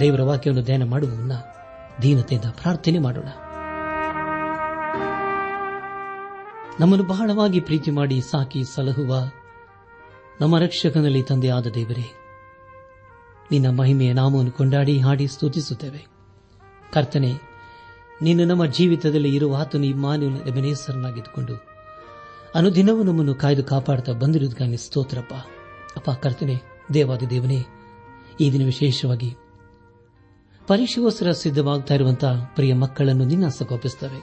ದೇವರ ವಾಕ್ಯವನ್ನು ಧ್ಯಾನ ಮಾಡುವ ಮುನ್ನ ದೀನತೆಯಿಂದ ಪ್ರಾರ್ಥನೆ ಮಾಡೋಣ. ನಮ್ಮನ್ನು ಬಹಳವಾಗಿ ಪ್ರೀತಿ ಮಾಡಿ ಸಾಕಿ ಸಲಹುವ ನಮ್ಮ ರಕ್ಷಕನಲ್ಲಿ ತಂದೆಯಾದ ದೇವರೇ, ನಿನ್ನ ಮಹಿಮೆಯ ನಾಮವನ್ನು ಕೊಂಡಾಡಿ ಹಾಡಿ ಸ್ತುತಿಸುತ್ತೇವೆ. ಕರ್ತನೆ, ನೀನು ನಮ್ಮ ಜೀವಿತದಲ್ಲಿ ಇರುವ ಆತನು ಈ ಎಬನೇಸರನಾಗಿದ್ದುಕೊಂಡು ಅನುದಿನವೂ ನಮ್ಮನ್ನು ಕಾಯ್ದು ಕಾಪಾಡುತ್ತಾ ಬಂದಿರುವುದಕ್ಕಾಗಿ ಸ್ತೋತ್ರಪ್ಪ. ಅಪ್ಪ ಕರ್ತನೆ, ದೇವಾದ ದೇವನೇ, ಈ ದಿನ ವಿಶೇಷವಾಗಿ ಪರೀಕ್ಷೆಗೋಸ್ಕರ ಸಿದ್ಧವಾಗುತ್ತಾ ಇರುವಂತಹ ಪ್ರಿಯ ಮಕ್ಕಳನ್ನು ನಿನ್ನ ಹಸ್ತಗೊಪ್ಪಿಸುತ್ತವೆ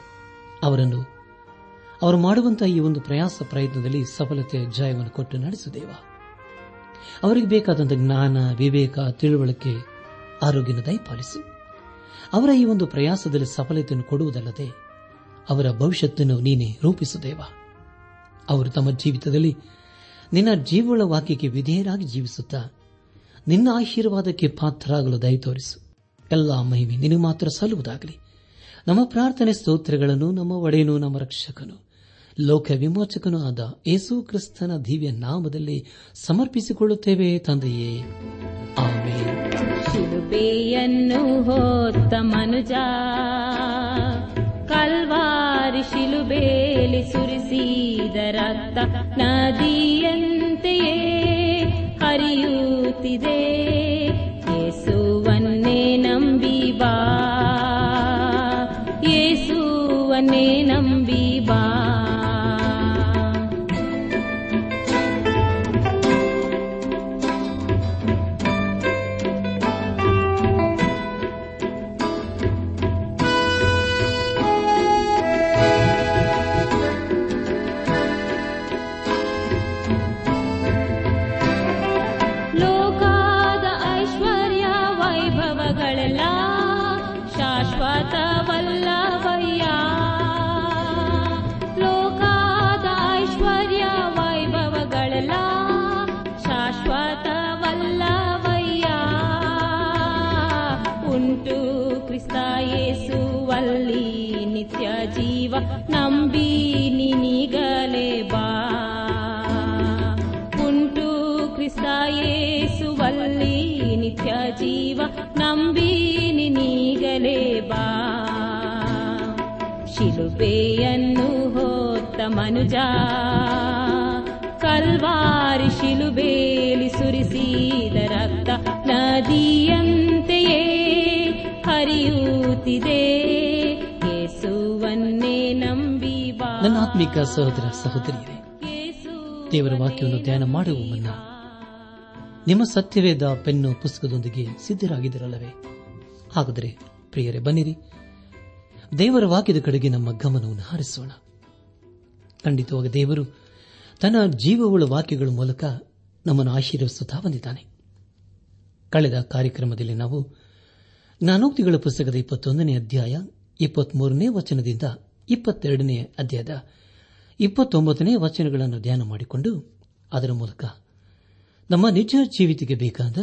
ಅವರನ್ನು ಅವರು ಮಾಡುವಂತಹ ಈ ಒಂದು ಪ್ರಯಾಸ ಪ್ರಯತ್ನದಲ್ಲಿ ಸಫಲತೆ ಜಯವನ್ನು ಕೊಟ್ಟು ನಡೆಸುದೇವ ಅವರಿಗೆ ಬೇಕಾದಂಥ ಜ್ಞಾನ, ವಿವೇಕ, ತಿಳುವಳಿಕೆ ಆರೋಗ್ಯನ ದಯಪಾಲಿಸು ಅವರ ಈ ಒಂದು ಪ್ರಯಾಸದಲ್ಲಿ ಸಫಲತೆಯನ್ನು ಕೊಡುವುದಲ್ಲದೆ ಅವರ ಭವಿಷ್ಯತ್ತನ್ನು ನೀನೇ ರೂಪಿಸುದೇವ ಅವರು ತಮ್ಮ ಜೀವಿತದಲ್ಲಿ ನಿನ್ನ ಜೀವಳ ವಾಕ್ಯಕ್ಕೆ ವಿಧೇಯರಾಗಿ ಜೀವಿಸುತ್ತಾ ನಿನ್ನ ಆಶೀರ್ವಾದಕ್ಕೆ ಪಾತ್ರರಾಗಲು ದಯ ತೋರಿಸು. ಎಲ್ಲ ಮಹಿಮೆ ನಿನಗೆ ಮಾತ್ರ ಸಲ್ಲುವುದಾಗಲಿ. ನಮ್ಮ ಪ್ರಾರ್ಥನೆ ಸ್ತೋತ್ರಗಳನ್ನು, ನಮ್ಮ ಒಡೆಯನು, ನಮ್ಮ ರಕ್ಷಕನು, ಲೋಕ ವಿಮೋಚಕನೂ ಆದ ಯೇಸು ಕ್ರಿಸ್ತನ ದಿವ್ಯ ನಾಮದಲ್ಲಿ ಸಮರ್ಪಿಸಿಕೊಳ್ಳುತ್ತೇವೆ ತಂದೆಯೇ. ಶಿಲುಬೆಯನ್ನು ಹೊತ್ತ ಮನುಜ, ಕಲ್ವಾರಿ ಶಿಲುಬೇಲಿ ಸುರಿಸಿದ ರಕ್ತ ನದಿಯಂತೆಯೇ ಹರಿಯುತ್ತಿದೆ. एनं वि बा ಯೇಸುವಲ್ಲಿ ನಿತ್ಯ ಜೀವ ನಂಬಿ ನಿನಿಗಲೇ ಬಾ. ಉಂಟು ಕ್ರಿಸ್ತಾಯೇಸುವಲ್ಲಿ ನಿತ್ಯ ಜೀವ ನಂಬಿ ನಿನೀಗಲೇ ಬಾ. ಶಿಲುಬೆಯನ್ನು ಹೊತ್ತ ಮನುಜ, ಕಲ್ವಾರಿ ಶಿಲುಬೇಲಿ ಸುರಿಸಿದ ರಕ್ತ ನದಿಯಂತೆಯೇ ಹರಿಯುತ್ತಿದೆ. ಆತ್ಮಿಕ ಸಹೋದರ ಸಹೋದರಿಯರೇ, ದೇವರ ವಾಕ್ಯವನ್ನು ಧ್ಯಾನ ಮಾಡುವ ಮುನ್ನ ನಿಮ್ಮ ಸತ್ಯವೇದ ಪೆನ್ನು ಪುಸ್ತಕದೊಂದಿಗೆ ಸಿದ್ಧರಾಗಿದ್ದರಲ್ಲವೇ? ಹಾಗಾದರೆ ಪ್ರಿಯರೇ, ಬನ್ನಿರಿ. ದೇವರ ವಾಕ್ಯದ ಕಡೆಗೆ ನಮ್ಮ ಗಮನವನ್ನು ಹಾರಿಸೋಣ. ಖಂಡಿತವಾಗಿ ದೇವರು ತನ್ನ ಜೀವವುಳ ವಾಕ್ಯಗಳ ಮೂಲಕ ನಮ್ಮನ್ನು ಆಶೀರ್ವಿಸುತ್ತಾ ಬಂದಿದ್ದಾನೆ. ಕಳೆದ ಕಾರ್ಯಕ್ರಮದಲ್ಲಿ ನಾವು ಜ್ಞಾನೋಕ್ತಿಗಳ ಪುಸ್ತಕದ ಇಪ್ಪತ್ತೊಂದನೇ ಅಧ್ಯಾಯ, ಇಪ್ಪತ್ಮೂರನೇ ವಚನದಿಂದ ಇಪ್ಪತ್ತೆರಡನೇ ಅಧ್ಯಾಯದ ಇಪ್ಪತ್ತೊಂಬತ್ತನೇ ವಚನಗಳನ್ನು ಧ್ಯಾನ ಮಾಡಿಕೊಂಡು ಅದರ ಮೂಲಕ ನಮ್ಮ ನಿಜ ಜೀವಿತಕ್ಕೆ ಬೇಕಾದ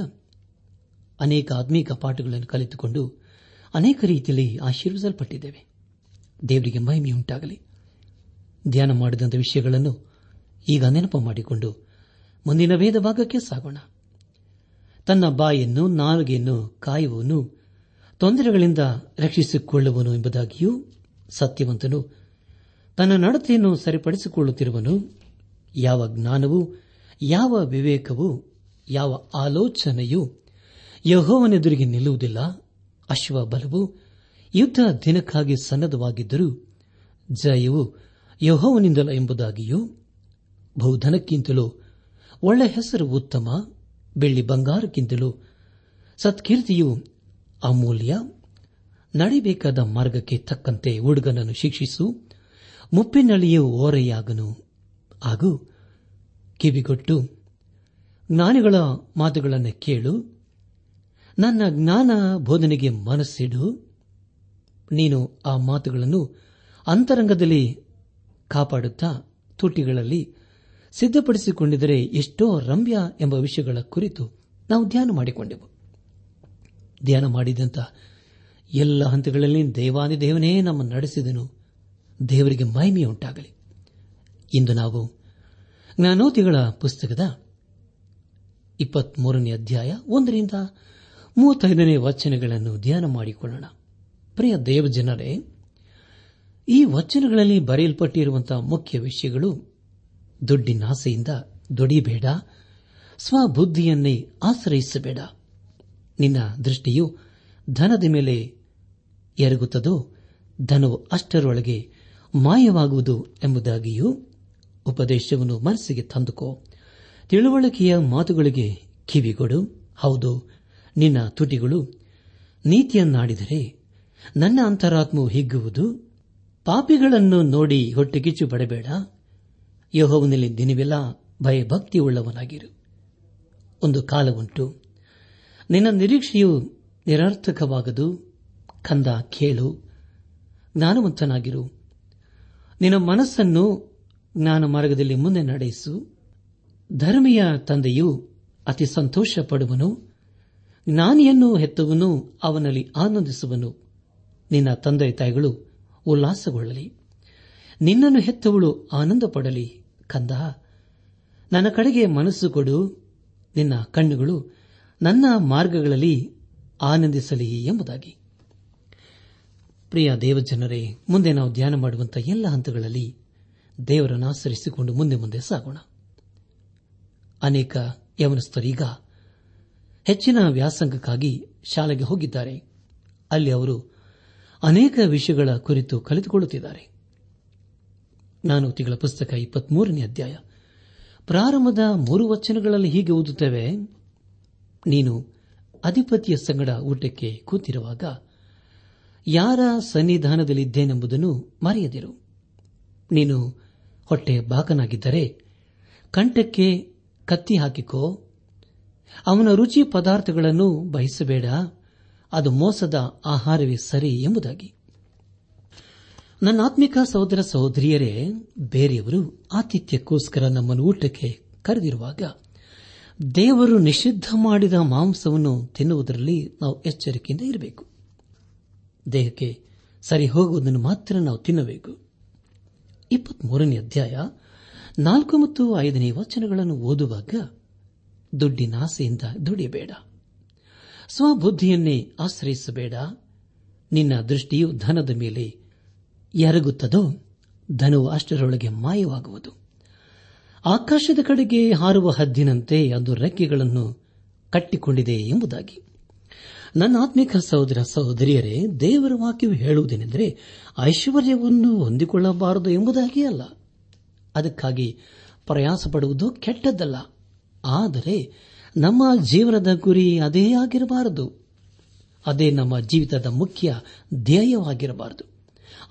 ಅನೇಕ ಆತ್ಮೀಕ ಪಾಠಗಳನ್ನು ಕಲಿತುಕೊಂಡು ಅನೇಕ ರೀತಿಯಲ್ಲಿ ಆಶೀರ್ವಿಸಲ್ಪಟ್ಟಿದ್ದೇವೆ ದೇವರಿಗೆ ಮಹಿಮೆಯುಂಟಾಗಲಿ. ಧ್ಯಾನ ಮಾಡಿದಂಥ ವಿಷಯಗಳನ್ನು ಈಗ ನೆನಪು ಮಾಡಿಕೊಂಡು ಮುಂದಿನ ವೇದ ಭಾಗಕ್ಕೆ ಸಾಗೋಣ. ತನ್ನ ಬಾಯನ್ನು, ನಾಲಿಗೆಯನ್ನು ಕಾಯುವನು ತೊಂದರೆಗಳಿಂದ ರಕ್ಷಿಸಿಕೊಳ್ಳುವನು ಎಂಬುದಾಗಿಯೂ ಸತ್ಯವಂತನು ತನ್ನ ನಡತೆಯನ್ನು ಸರಿಪಡಿಸಿಕೊಳ್ಳುತ್ತಿರುವನು, ಯಾವ ಜ್ಞಾನವು, ಯಾವ ವಿವೇಕವು, ಯಾವ ಆಲೋಚನೆಯೂ ಯಹೋವನೆದುರಿಗೆ ನಿಲ್ಲುವುದಿಲ್ಲ. ಅಶ್ವಬಲವು ಯುದ್ಧ ದಿನಕ್ಕಾಗಿ ಸನ್ನದ್ಧವಾಗಿದ್ದರೂ ಜಯವು ಯಹೋವನಿಂದಲ ಎಂಬುದಾಗಿಯೂ, ಬಹುಧನಕ್ಕಿಂತಲೂ ಒಳ್ಳೆ ಹೆಸರು ಉತ್ತಮ, ಬೆಳ್ಳಿ ಬಂಗಾರಕ್ಕಿಂತಲೂ ಸತ್ಕೀರ್ತಿಯು ಅಮೂಲ್ಯ ನಡೆಯಬೇಕಾದ ಮಾರ್ಗಕ್ಕೆ ತಕ್ಕಂತೆ ಹುಡುಗನನ್ನು ಶಿಕ್ಷಿಸು ಮುಪ್ಪಿನಲ್ಲಿಯೂ ಓರೆಯಾಗನು. ಹಾಗೂ ಕಿವಿಗೊಟ್ಟು, ಜ್ಞಾನಿಗಳ ಮಾತುಗಳನ್ನು ಕೇಳು. ನನ್ನ ಜ್ಞಾನ ಬೋಧನೆಗೆ ಮನಸ್ಸಿಡು. ನೀನು ಆ ಮಾತುಗಳನ್ನು ಅಂತರಂಗದಲ್ಲಿ ಕಾಪಾಡುತ್ತಾ, ತುಟಿಗಳಲ್ಲಿ ಸಿದ್ಧಪಡಿಸಿಕೊಂಡಿದ್ದರೆ ಎಷ್ಟೋ ರಮ್ಯ ಎಂಬ ವಿಷಯಗಳ ಕುರಿತು ನಾವು ಧ್ಯಾನ ಮಾಡಿಕೊಂಡೆವು. ಧ್ಯಾನ ಮಾಡಿದಂತ ಎಲ್ಲ ಹಂತಗಳಲ್ಲಿ ದೇವಾದಿ ದೇವನೇ ನಮ್ಮ ನಡೆಸಿದನು. ದೇವರಿಗೆ ಮಹಿಮೆಯುಂಟಾಗಲಿ. ಇಂದು ನಾವು ಜ್ಞಾನೋತಿಗಳ ಪುಸ್ತಕದ ಇಪ್ಪತ್ಮೂರನೇ ಅಧ್ಯಾಯ ಒಂದರಿಂದ ಮೂವತ್ತೈದನೇ ವಚನಗಳನ್ನು ಧ್ಯಾನ ಮಾಡಿಕೊಳ್ಳೋಣ. ಪ್ರಿಯ ದೇವಜನರೇ, ಈ ವಚನಗಳಲ್ಲಿ ಬರೆಯಲ್ಪಟ್ಟಿರುವಂತಹ ಮುಖ್ಯ ವಿಷಯಗಳು ದುಡ್ಡಿನಾಸೆಯಿಂದ ದುಡಿಬೇಡ, ಸ್ವಬುದ್ಧಿಯನ್ನೇ ಆಶ್ರಯಿಸಬೇಡ. ನಿನ್ನ ದೃಷ್ಟಿಯು ಧನದ ಮೇಲೆ ಎರಗುತ್ತದೋ, ಧನವು ಅಷ್ಟರೊಳಗೆ ಮಾಯವಾಗುವುದು ಎಂಬುದಾಗಿಯೂ ಉಪದೇಶವನ್ನು ಮನಸ್ಸಿಗೆ ತಂದುಕೋ. ತಿಳುವಳಿಕೆಯ ಮಾತುಗಳಿಗೆ ಕಿವಿಗೊಡು. ಹೌದು, ನಿನ್ನ ತುಟಿಗಳು ನೀತಿಯನ್ನಾಡಿದರೆ ನನ್ನ ಅಂತರಾತ್ಮವು ಹಿಗ್ಗುವುದು. ಪಾಪಿಗಳನ್ನು ನೋಡಿ ಹೊಟ್ಟೆಕಿಚ್ಚು ಬಡಬೇಡ ಯಹೋವನಲ್ಲಿ ದಿನವೆಲ್ಲ ಭಯಭಕ್ತಿಯುಳ್ಳವನಾಗಿರು. ಒಂದು ಕಾಲವುಂಟು. ನಿನ್ನ ನಿರೀಕ್ಷೆಯು ನಿರರ್ಥಕವಾಗದು. ಕಂದ ಕೇಳು. ಜ್ಞಾನವಂತನಾಗಿರು. ನಿನ್ನ ಮನಸ್ಸನ್ನು ಜ್ಞಾನ ಮಾರ್ಗದಲ್ಲಿ ಮುಂದೆ ನಡೆಸು. ಧರ್ಮಿಯ ತಂದೆಯು ಅತಿ ಸಂತೋಷ ಪಡುವನು ಜ್ಞಾನಿಯನ್ನು ಹೆತ್ತುವನು ಅವನಲ್ಲಿ ಆನಂದಿಸುವನು. ನಿನ್ನ ತಂದೆ ತಾಯಿಗಳು ಉಲ್ಲಾಸಗೊಳ್ಳಲಿ. ನಿನ್ನನ್ನು ಹೆತ್ತವಳು ಆನಂದ ಪಡಲಿ ಕಂದ. ನನ್ನ ಕಡೆಗೆ ಮನಸ್ಸು ಕೊಡು. ನಿನ್ನ ಕಣ್ಣುಗಳು ನನ್ನ ಮಾರ್ಗಗಳಲ್ಲಿ ಆನಂದಿಸಲಿ ಎಂಬುದಾಗಿ. ಪ್ರಿಯ ದೇವಜನರೇ, ಮುಂದೆ ನಾವು ಧ್ಯಾನ ಮಾಡುವಂತಹ ಎಲ್ಲ ಹಂತಗಳಲ್ಲಿ ದೇವರನ್ನು ಆಚರಿಸಿಕೊಂಡು ಮುಂದೆ ಮುಂದೆ ಸಾಗೋಣ. ಅನೇಕ ಯವನಸ್ಥರೀಗ ಹೆಚ್ಚಿನ ವ್ಯಾಸಂಗಕ್ಕಾಗಿ ಶಾಲೆಗೆ ಹೋಗಿದ್ದಾರೆ. ಅಲ್ಲಿ ಅವರು ಅನೇಕ ವಿಷಯಗಳ ಕುರಿತು ಕಲಿತುಕೊಳ್ಳುತ್ತಿದ್ದಾರೆ. ನಾನು ತಿಂಗಳ ಪುಸ್ತಕ ಇಪ್ಪತ್ಮೂರನೇ ಅಧ್ಯಾಯ ಪ್ರಾರಂಭದ ಮೂರು ವಚನಗಳಲ್ಲಿ ಹೀಗೆ ಓದುತ್ತೇವೆ. ನೀನು ಅಧಿಪತಿಯ ಸಂಗಡ ಊಟಕ್ಕೆ ಕೂತಿರುವಾಗ ಯಾರ ಸನ್ನಿಧಾನದಲ್ಲಿದ್ದೇನೆಂಬುದನ್ನು ಮರೆಯದಿರು. ನೀನು ಹೊಟ್ಟೆ ಬಾಕನಾಗಿದ್ದರೆ ಕಂಠಕ್ಕೆ ಕತ್ತಿ ಹಾಕಿಕೋ. ಅವನ ರುಚಿ ಪದಾರ್ಥಗಳನ್ನು ಬಯಸಬೇಡ. ಅದು ಮೋಸದ ಆಹಾರವೇ ಸರಿ ಎಂಬುದಾಗಿ. ನನ್ನ ಆತ್ಮಿಕ ಸಹೋದರ ಸಹೋದರಿಯರೇ, ಬೇರೆಯವರು ಆತಿಥ್ಯಕ್ಕೋಸ್ಕರ ನಮ್ಮನ್ನು ಊಟಕ್ಕೆ ಕರೆದಿರುವಾಗ ದೇವರು ನಿಷಿದ್ಧ ಮಾಡಿದ ಮಾಂಸವನ್ನು ತಿನ್ನುವುದರಲ್ಲಿ ನಾವು ಎಚ್ಚರಿಕೆಯಿಂದ ಇರಬೇಕು. ದೇಹಕ್ಕೆ ಸರಿ ಹೋಗುವುದನ್ನು ಮಾತ್ರ ನಾವು ತಿನ್ನಬೇಕು. ಇಪ್ಪತ್ಮೂರನೇ ಅಧ್ಯಾಯ ನಾಲ್ಕು ಮತ್ತು ಐದನೇ ವಚನಗಳನ್ನು ಓದುವಾಗ ದುಡ್ಡಿನ ಆಸೆಯಿಂದ ದುಡಿಯಬೇಡ. ಸ್ವಬುದ್ಧಿಯನ್ನೇ ಆಶ್ರಯಿಸಬೇಡ. ನಿನ್ನ ದೃಷ್ಟಿಯು ಧನದ ಮೇಲೆ ಎರಗುತ್ತದೋ, ಧನವು ಅಷ್ಟರೊಳಗೆ ಮಾಯವಾಗುವುದು. ಆಕಾಶದ ಕಡೆಗೆ ಹಾರುವ ಹದ್ದಿನಂತೆ ಅದು ರೆಕ್ಕೆಗಳನ್ನು ಕಟ್ಟಿಕೊಂಡಿದೆ ಎಂಬುದಾಗಿ. ನನ್ನ ಆತ್ಮಿಕ ಸಹೋದರ ಸಹೋದರಿಯರೇ, ದೇವರ ವಾಕ್ಯವು ಹೇಳುವುದೇನೆಂದರೆ ಐಶ್ವರ್ಯವನ್ನು ಹೊಂದಿಕೊಳ್ಳಬಾರದು ಎಂಬುದಾಗಿ ಅಲ್ಲ. ಅದಕ್ಕಾಗಿ ಪ್ರಯಾಸ ಪಡುವುದು ಕೆಟ್ಟದ್ದಲ್ಲ. ಆದರೆ ನಮ್ಮ ಜೀವನದ ಗುರಿ ಅದೇ ಆಗಿರಬಾರದು. ಅದೇ ನಮ್ಮ ಜೀವಿತದ ಮುಖ್ಯ ಧ್ಯೇಯವಾಗಿರಬಾರದು.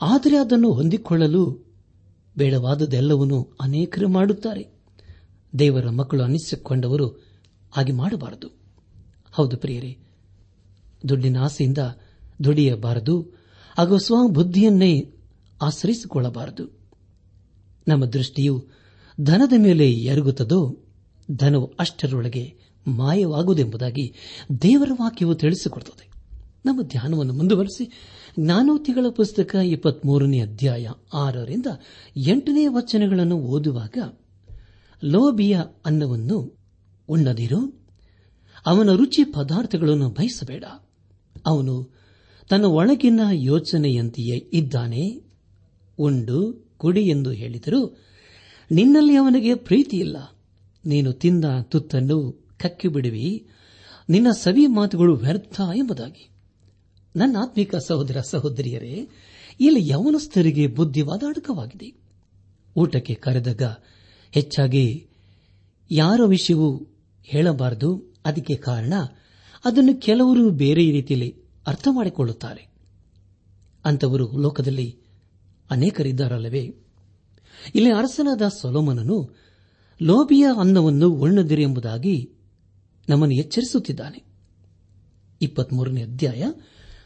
ಆದರೆ ಅದನ್ನು ಹೊಂದಿಕೊಳ್ಳಲು ಬೇಡವಾದದೆಲ್ಲವನ್ನೂ ಅನೇಕರು ಮಾಡುತ್ತಾರೆ. ದೇವರ ಮಕ್ಕಳು ಅನಿಸಿಕೊಂಡವರು ಹಾಗೆ ಮಾಡಬಾರದು. ಹೌದು ಪ್ರಿಯರೇ ದುಡ್ಡಿನ ಆಸೆಯಿಂದ ದುಡಿಯಬಾರದು, ಹಾಗೂ ಸ್ವಬುದ್ಧಿಯನ್ನೇ ಆಶ್ರಯಿಸಿಕೊಳ್ಳಬಾರದು. ನಮ್ಮ ದೃಷ್ಟಿಯು ಧನದ ಮೇಲೆ ಎರಗುತ್ತದೋ, ಧನವು ಅಷ್ಟರೊಳಗೆ ಮಾಯವಾಗುವುದೆಂಬುದಾಗಿ ದೇವರ ವಾಕ್ಯವು ತಿಳಿಸಿಕೊಡುತ್ತದೆ. ನಮ್ಮ ಧ್ಯಾನವನ್ನು ಮುಂದುವರೆಸಿ, ಜ್ಞಾನೋತಿಗಳ ಪುಸ್ತಕ ಇಪ್ಪತ್ಮೂರನೇ ಅಧ್ಯಾಯ ಆರರಿಂದ ಎಂಟನೇ ವಚನಗಳನ್ನು ಓದುವಾಗ ಲೋಬಿಯ ಅನ್ನವನ್ನು ಉಣ್ಣದಿರು, ಅವನ ರುಚಿ ಪದಾರ್ಥಗಳನ್ನು ಬಯಸಬೇಡ. ಅವನು ತನ್ನ ಒಳಗಿನ ಯೋಚನೆಯಂತೆಯೇ ಇದ್ದಾನೆ? ಉಂಡು ಕುಡಿ ಎಂದು ಹೇಳಿದರೂ. ನಿನ್ನಲ್ಲಿ ಅವನಿಗೆ ಪ್ರೀತಿಯಿಲ್ಲ. ನೀನು ತಿಂದ ತುತ್ತನ್ನು ಕಕ್ಕಿಬಿಡುವಿ. ನಿನ್ನ ಸವಿ ಮಾತುಗಳು ವ್ಯರ್ಥ ಎಂಬುದಾಗಿ. ನನ್ನ ಆತ್ಮಿಕ ಸಹೋದರ ಸಹೋದರಿಯರೇ, ಇಲ್ಲಿ ಯವನಸ್ಥರಿಗೆ ಬುದ್ಧಿವಾದ ಅಡಕವಾಗಿದೆ. ಊಟಕ್ಕೆ ಕರೆದಾಗ ಹೆಚ್ಚಾಗಿ ಯಾರ ವಿಷಯವೂ ಹೇಳಬಾರದು. ಅದಕ್ಕೆ ಕಾರಣ ಅದನ್ನು ಕೆಲವರು ಬೇರೆ ರೀತಿಯಲ್ಲಿ ಅರ್ಥ ಮಾಡಿಕೊಳ್ಳುತ್ತಾರೆ. ಅಂತವರು ಲೋಕದಲ್ಲಿ ಅನೇಕರಿದ್ದಾರಲ್ಲವೇ? ಇಲ್ಲಿ ಅರಸನಾದ ಸೊಲೋಮನನು ಲೋಬಿಯ ಅನ್ನವನ್ನು ಉಣ್ಣದಿರಿ ಎಂಬುದಾಗಿ ನಮ್ಮನ್ನು ಎಚ್ಚರಿಸುತ್ತಿದ್ದಾನೆ. ಇಪ್ಪತ್ಮೂರನೇ ಅಧ್ಯಾಯ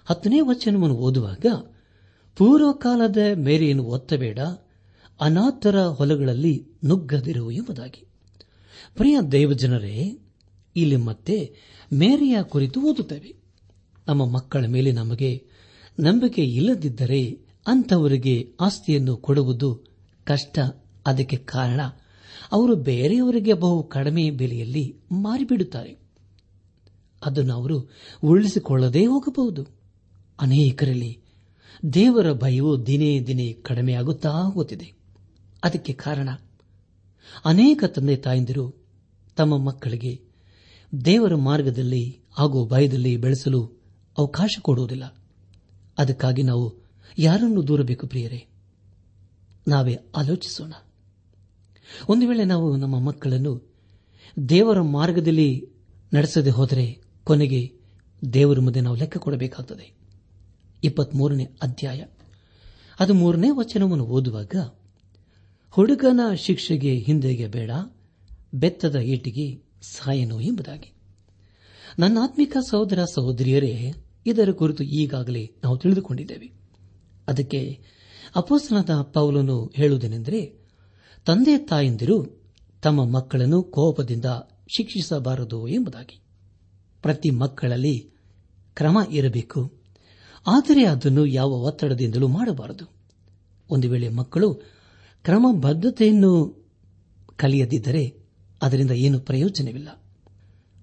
ಹತ್ತನೇ ವಚನವನ್ನು ಓದುವಾಗ, ಪೂರ್ವಕಾಲದ ಮೇರೆಯನ್ನು ಒತ್ತಬೇಡ, ಅನಾಥರ ಹೊಲಗಳಲ್ಲಿ ನುಗ್ಗದಿರು ಎಂಬುದಾಗಿ. ಪ್ರಿಯ ದೇವಜನರೇ ಇಲ್ಲಿ ಮತ್ತೆ ಮೇರಿಯ ಕುರಿತು ಓದುತ್ತೇವೆ. ನಮ್ಮ ಮಕ್ಕಳ ಮೇಲೆ ನಮಗೆ ನಂಬಿಕೆ ಇಲ್ಲದಿದ್ದರೆ ಅಂಥವರಿಗೆ ಆಸ್ತಿಯನ್ನು ಕೊಡುವುದು ಕಷ್ಟ. ಅದಕ್ಕೆ ಕಾರಣ ಅವರು ಬೇರೆಯವರಿಗೆ ಬಹು ಕಡಿಮೆ ಬೆಲೆಯಲ್ಲಿ ಮಾರಿಬಿಡುತ್ತಾರೆ. ಅದನ್ನು ಅವರು ಉಳಿಸಿಕೊಳ್ಳದೇ ಹೋಗಬಹುದು. ಅನೇಕರಲ್ಲಿ ದೇವರ ಭಯವು ದಿನೇ ದಿನೇ ಕಡಿಮೆಯಾಗುತ್ತಾ ಹೋಗುತ್ತಿದೆ. ಅದಕ್ಕೆ ಕಾರಣ ಅನೇಕ ತಂದೆ ತಾಯಂದಿರು ತಮ್ಮ ಮಕ್ಕಳಿಗೆ ದೇವರ ಮಾರ್ಗದಲ್ಲಿ ಹಾಗೂ ಭಯದಲ್ಲಿ ಬೆಳೆಸಲು ಅವಕಾಶ ಕೊಡುವುದಿಲ್ಲ. ಅದಕ್ಕಾಗಿ ನಾವು ಯಾರನ್ನು ದೂರಬೇಕು ಪ್ರಿಯರೇ? ನಾವೇ ಆಲೋಚಿಸೋಣ. ಒಂದು ವೇಳೆ ನಾವು ನಮ್ಮ ಮಕ್ಕಳನ್ನು ದೇವರ ಮಾರ್ಗದಲ್ಲಿ ನಡೆಸದೆ ಹೋದರೆ ಕೊನೆಗೆ ದೇವರ ಮುಂದೆ ನಾವು ಲೆಕ್ಕ ಕೊಡಬೇಕಾಗುತ್ತದೆ ಇಪ್ಪತ್ಮೂರನೇ ಅಧ್ಯಾಯ. ಅದು ಮೂರನೇ ವಚನವನ್ನು ಓದುವಾಗ, ಹುಡುಗನ ಶಿಕ್ಷೆಗೆ ಹಿಂದೆಗೆ ಬೇಡ ಬೆತ್ತದ ಈಟಿಗೆ ಸಾಯನು ಎಂಬುದಾಗಿ. ನನ್ನ ಆತ್ಮಿಕ ಸಹೋದರ ಸಹೋದರಿಯರೇ, ಇದರ ಕುರಿತು ಈಗಾಗಲೇ ನಾವು ತಿಳಿದುಕೊಂಡಿದ್ದೇವೆ. ಅದಕ್ಕೆ ಅಪೋಸನದ ಪೌಲನು ಹೇಳುವುದೇನೆಂದರೆ, ತಂದೆ ತಾಯಂದಿರು ತಮ್ಮ ಮಕ್ಕಳನ್ನು ಕೋಪದಿಂದ ಶಿಕ್ಷಿಸಬಾರದು ಎಂಬುದಾಗಿ. ಪ್ರತಿ ಮಕ್ಕಳಲ್ಲಿ ಕ್ರಮ ಇರಬೇಕು, ಆದರೆ ಅದನ್ನು ಯಾವ ಒತ್ತಡದಿಂದಲೂ ಮಾಡಬಾರದು. ಒಂದು ವೇಳೆ ಮಕ್ಕಳು ಕ್ರಮಬದ್ಧತೆಯನ್ನು ಕಲಿಯದಿದ್ದರೆ ಅದರಿಂದ ಏನು ಪ್ರಯೋಜನವಿಲ್ಲ.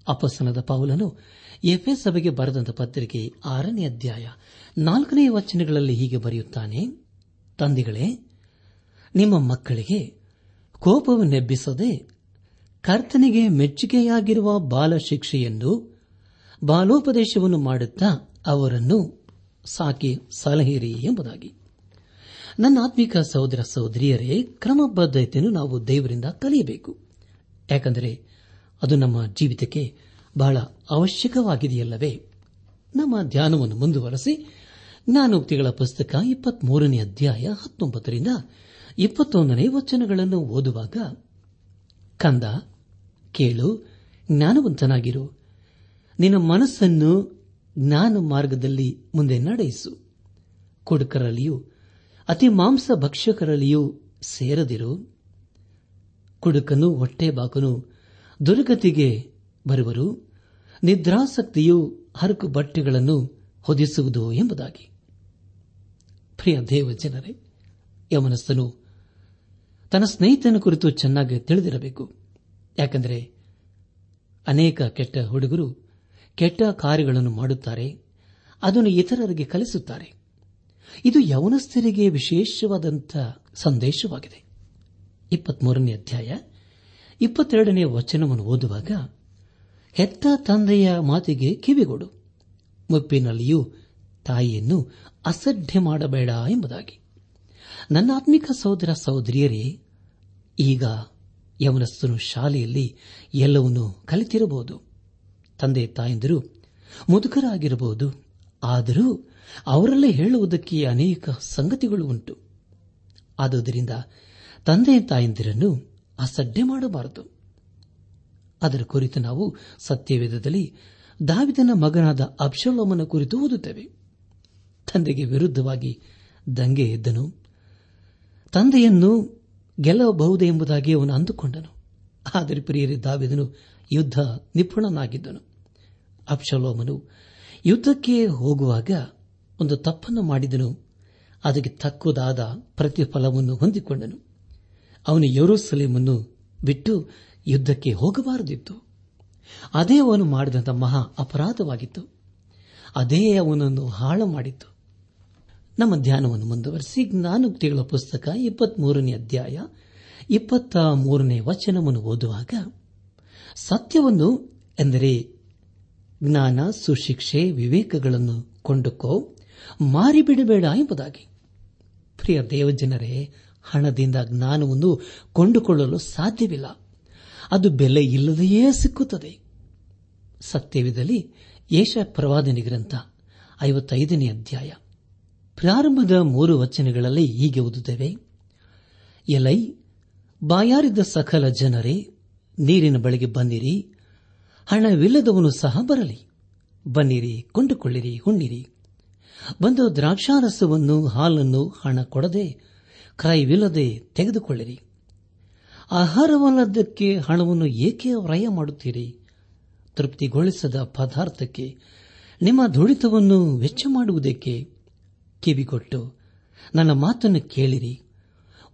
ಅಪಸನದ ಪೌಲನು ಎಫೆ ಸಭೆಗೆ ಬರೆದಂತ ಪತ್ರಿಕೆ ಆರನೇ ಅಧ್ಯಾಯ ನಾಲ್ಕನೇ ವಚನಗಳಲ್ಲಿ ಹೀಗೆ ಬರೆಯುತ್ತಾನೆ, ತಂದೆಗಳೇ, ನಿಮ್ಮ ಮಕ್ಕಳಿಗೆ ಕೋಪವನ್ನೆಬ್ಬಿಸದೆ ಕರ್ತನಿಗೆ ಮೆಚ್ಚುಗೆಯಾಗಿರುವ ಬಾಲ ಶಿಕ್ಷೆಯೆಂದು ಬಾಲೋಪದೇಶವನ್ನು ಮಾಡುತ್ತಾ ಅವರನ್ನು ಸಾಕಿ ಸಲಹಿರಿ ಎಂಬುದಾಗಿ. ನನ್ನ ಆತ್ಮಿಕ ಸಹೋದರ ಸಹೋದರಿಯರೇ, ಕ್ರಮಬದ್ಧತೆಯನ್ನು ನಾವು ದೇವರಿಂದ ಕಲಿಯಬೇಕು. ಯಾಕೆಂದರೆ ಅದು ನಮ್ಮ ಜೀವಿತಕ್ಕೆ ಬಹಳ ಅವಶ್ಯಕವಾಗಿದೆಯಲ್ಲವೇ? ನಮ್ಮ ಧ್ಯಾನವನ್ನು ಮುಂದುವರೆಸಿ ಜ್ಞಾನೋಕ್ತಿಗಳ ಪುಸ್ತಕ ಇಪ್ಪತ್ಮೂರನೇ ಅಧ್ಯಾಯ ಹತ್ತೊಂಬತ್ತರಿಂದ ಇಪ್ಪತ್ತೊಂದನೇ ವಚನಗಳನ್ನು ಓದುವಾಗ, ಕಂದ, ಕೇಳು, ಜ್ಞಾನವಂತನಾಗಿರು. ನಿನ್ನ ಮನಸ್ಸನ್ನು ಜ್ಞಾನ ಮಾರ್ಗದಲ್ಲಿ ಮುಂದೆ ನಡೆಯಿಸು ಕುಡುಕರಲ್ಲಿಯೂ, ಅತಿ ಮಾಂಸ ಭಕ್ಷಕರಲ್ಲಿಯೂ ಸೇರದಿರು. ಕುಡುಕನು, ಹೊಟ್ಟೆ ಬಾಕನು. ದುರ್ಗತಿಗೆ ಬರುವರು. ನಿದ್ರಾಸಕ್ತಿಯು ಹರಕು ಬಟ್ಟೆಗಳನ್ನು ಹೊದಿಸುವುದು ಎಂಬುದಾಗಿ. ಪ್ರಿಯ ದೇವ ಜನರೇ, ಯವನಸ್ಥನು, ತನ್ನ ಸ್ನೇಹಿತನ ಕುರಿತು ಚೆನ್ನಾಗಿ ತಿಳಿದಿರಬೇಕು. ಯಾಕೆಂದರೆ ಅನೇಕ ಕೆಟ್ಟ ಹುಡುಗರು ಕೆಟ್ಟ ಕಾರ್ಯಗಳನ್ನು ಮಾಡುತ್ತಾರೆ, ಅದನ್ನು ಇತರರಿಗೆ ಕಲಿಸುತ್ತಾರೆ. ಇದು ಯವನಸ್ಥರಿಗೆ ವಿಶೇಷವಾದಂಥ ಸಂದೇಶವಾಗಿದೆ. ಇಪ್ಪತ್ಮೂರನೇ ಅಧ್ಯಾಯ, ಇಪ್ಪತ್ತೆರಡನೇ ವಚನವನ್ನು ಓದುವಾಗ, ಹೆತ್ತ ತಂದೆಯ ಮಾತಿಗೆ ಕಿವಿಗೊಡು. ಮುಪ್ಪಿನಲ್ಲಿಯೂ ತಾಯಿಯನ್ನು ಅಸಡ್ಡೆ ಮಾಡಬೇಡ ಎಂಬುದಾಗಿ. ನನ್ನ ಆತ್ಮಿಕ ಸಹೋದರ ಸಹೋದರಿಯರೇ, ಈಗ ಯವನಸ್ಥನು ಶಾಲೆಯಲ್ಲಿ ಎಲ್ಲವನ್ನೂ ಕಲಿತಿರಬಹುದು. ತಂದೆ ತಾಯಂದಿರು ಮುದುಕರಾಗಿರಬಹುದು, ಆದರೂ ಅವರಲ್ಲೇ ಹೇಳುವುದಕ್ಕೆ ಅನೇಕ ಸಂಗತಿಗಳು ಉಂಟು. ಆದುದರಿಂದ ತಂದೆ ತಾಯಂದಿರನ್ನು ಅಸಡ್ಡೆ ಮಾಡಬಾರದು. ಅದರ ಕುರಿತು ನಾವು ಸತ್ಯವೇದದಲ್ಲಿ ದಾವಿದನ ಮಗನಾದ ಅಪ್ಷಲೋಮನ ಕುರಿತು ಓದುತ್ತೇವೆ. ತಂದೆಗೆ ವಿರುದ್ಧವಾಗಿ ದಂಗೆ ಎದ್ದನು. ತಂದೆಯನ್ನು ಗೆಲ್ಲಬಹುದೇ ಎಂಬುದಾಗಿ ಅವನು ಅಂದುಕೊಂಡನು. ಆದರೆ ಪ್ರಿಯರಿ, ದಾವಿದನು ಯುದ್ಧ ನಿಪುಣನಾಗಿದ್ದನು. ಅಪ್ಷಲೋಮನು ಯುದ್ಧಕ್ಕೆ ಹೋಗುವಾಗ ಒಂದು ತಪ್ಪನ್ನು ಮಾಡಿದನು. ಅದಕ್ಕೆ ತಕ್ಕುದಾದ ಪ್ರತಿಫಲವನ್ನು ಹೊಂದಿಕೊಂಡನು. ಅವನು ಯರೋಸಲೇಮನ್ನು ಬಿಟ್ಟು ಯುದ್ಧಕ್ಕೆ ಹೋಗಬಾರದಿತ್ತು. ಅದೇ ಅವನು ಮಾಡಿದಂಥ ಮಹಾ ಅಪರಾಧವಾಗಿತ್ತು. ಅದೇ ಅವನನ್ನು ಹಾಳು ಮಾಡಿತ್ತು. ನಮ್ಮ ಧ್ಯಾನವನ್ನು ಮುಂದುವರೆಸಿ ಜ್ಞಾನೋಕ್ತಿಗಳ ಪುಸ್ತಕ ಇಪ್ಪತ್ಮೂರನೇ ಅಧ್ಯಾಯ ಇಪ್ಪತ್ತ ಮೂರನೇ ವಚನವನ್ನು ಓದುವಾಗ, ಸತ್ಯವನ್ನು ಎಂದರೆ ಜ್ಞಾನ, ಸುಶಿಕ್ಷೆ, ವಿವೇಕಗಳನ್ನು ಕೊಂಡುಕೋ, ಮಾರಿಬಿಡಬೇಡ ಎಂಬುದಾಗಿ. ಪ್ರಿಯ ದೇವಜನರೇ ಹಣದಿಂದ ಜ್ಞಾನವನ್ನು ಕೊಂಡುಕೊಳ್ಳಲು ಸಾಧ್ಯವಿಲ್ಲ. ಅದು ಬೆಲೆ ಇಲ್ಲದೆಯೇ ಸಿಕ್ಕುತ್ತದೆ. ಸತ್ಯವಿದಲ್ಲಿ ಏಷ ಪ್ರವಾದನಿ ಗ್ರಂಥ, ಐವತ್ತೈದನೇ ಅಧ್ಯಾಯ. ಪ್ರಾರಂಭದ ಮೂರು ವಚನಗಳಲ್ಲಿ ಹೀಗೆ ಓದುತ್ತೇವೆ. ಎಲೈ, ಬಾಯಾರಿದ್ದ ಸಕಲ ಜನರೇ, ನೀರಿನ ಬಳಿಗೆ ಬನ್ನಿರಿ, ಹಣವಿಲ್ಲದವನು ಸಹ ಬರಲಿ. ಬನ್ನಿರಿ, ಕೊಂಡುಕೊಳ್ಳಿರಿ ಹುಣ್ಣಿರಿ ಬಂದು ದ್ರಾಕ್ಷಾರಸವನ್ನು, ಹಾಲನ್ನು ಹಣ ಕೊಡದೆ ಕ್ರಯವಿಲ್ಲದೆ ತೆಗೆದುಕೊಳ್ಳಿರಿ. ಆಹಾರವಲ್ಲದಕ್ಕೆ ಹಣವನ್ನು ಏಕೆ ವ್ರಯ ಮಾಡುತ್ತೀರಿ? ತೃಪ್ತಿಗೊಳಿಸದ ಪದಾರ್ಥಕ್ಕೆ ನಿಮ್ಮ ದುಡಿತವನ್ನು ವೆಚ್ಚ ಮಾಡುವುದಕ್ಕೆ ಕಿವಿಗೊಟ್ಟು, ನನ್ನ ಮಾತನ್ನು ಕೇಳಿರಿ.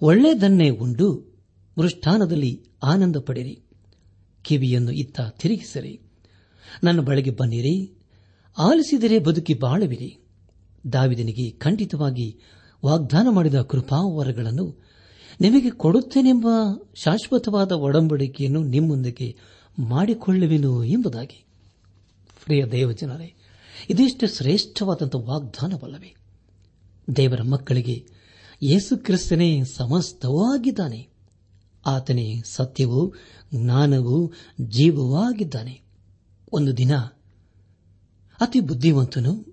ಒಳ್ಳೆಯದನ್ನೇ ಉಂಡು, ಮೃಷ್ಠಾನದಲ್ಲಿ ಆನಂದ ಪಡಿರಿ ಕಿವಿಯನ್ನು ಇತ್ತ ತಿರುಗಿಸಿರಿ. ನನ್ನ ಬಳಿಗೆ ಬನ್ನಿರಿ. ಆಲಿಸಿದರೆ ಬದುಕಿ ಬಾಳುವಿರಿ. ದಾವಿದನಿಗೆ ಖಂಡಿತವಾಗಿ ವಾಗ್ದಾನ ಮಾಡಿದ ಕೃಪಾ ವರಗಳನ್ನು ನಿಮಗೆ ಕೊಡುತ್ತೇನೆಂಬ ಶಾಶ್ವತವಾದ ಒಡಂಬಡಿಕೆಯನ್ನು ನಿಮ್ಮೊಂದಿಗೆ ಮಾಡಿಕೊಳ್ಳುವೆನು ಎಂಬುದಾಗಿ. ಪ್ರಿಯ ದೇವಜನರೇ ಇದಿಷ್ಟು ಶ್ರೇಷ್ಠವಾದಂಥ ವಾಗ್ದಾನವಲ್ಲವೇ? ದೇವರ ಮಕ್ಕಳಿಗೆ ಯೇಸು ಕ್ರಿಸ್ತನೇ ಸಮಸ್ತವೂ ಆಗಿದ್ದಾನೆ ಆತನೇ ಸತ್ಯವೂ ಜ್ಞಾನವೂ ಜೀವವೂ ಆಗಿದ್ದಾನೆ ಒಂದು ದಿನ ಅತಿ ಬುದ್ಧಿವಂತನು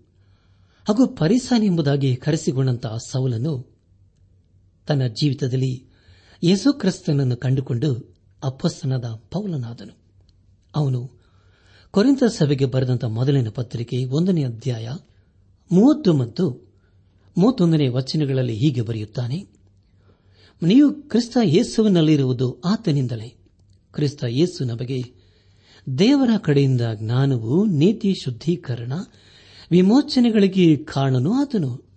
ಹಾಗೂ ಪರಿಸಾನ್ ಎಂಬುದಾಗಿ ಕರೆಸಿಕೊಂಡಂತಹ ಸೌಲನು ತನ್ನ ಜೀವಿತದಲ್ಲಿ ಯೇಸುಕ್ರಿಸ್ತನನ್ನು ಕಂಡುಕೊಂಡು ಅಪ್ಪಸ್ತನದ ಪೌಲನಾದನು. ಅವನು ಕೊರಿಂತ ಸಭೆಗೆ ಬರೆದಂತಹ ಮೊದಲಿನ ಪತ್ರಿಕೆ ಒಂದನೇ ಅಧ್ಯಾಯ ಮೂವತ್ತು ಮತ್ತು ಮೂವತ್ತೊಂದನೇ ವಚನಗಳಲ್ಲಿ ಹೀಗೆ ಬರೆಯುತ್ತಾನೆ, ನೀವು ಕ್ರಿಸ್ತ ಯೇಸುವಿನಲ್ಲಿರುವುದು ಆತನಿಂದಲೇ. ಕ್ರಿಸ್ತ ಯೇಸು ನಮಗೆ ದೇವರ ಕಡೆಯಿಂದ ಜ್ಞಾನವು, ನೀತಿ ಶುದ್ದೀಕರಣ ವಿಮೋಚನೆಗಳಿಗೆ ಕಾರಣನೂ ಆತನು.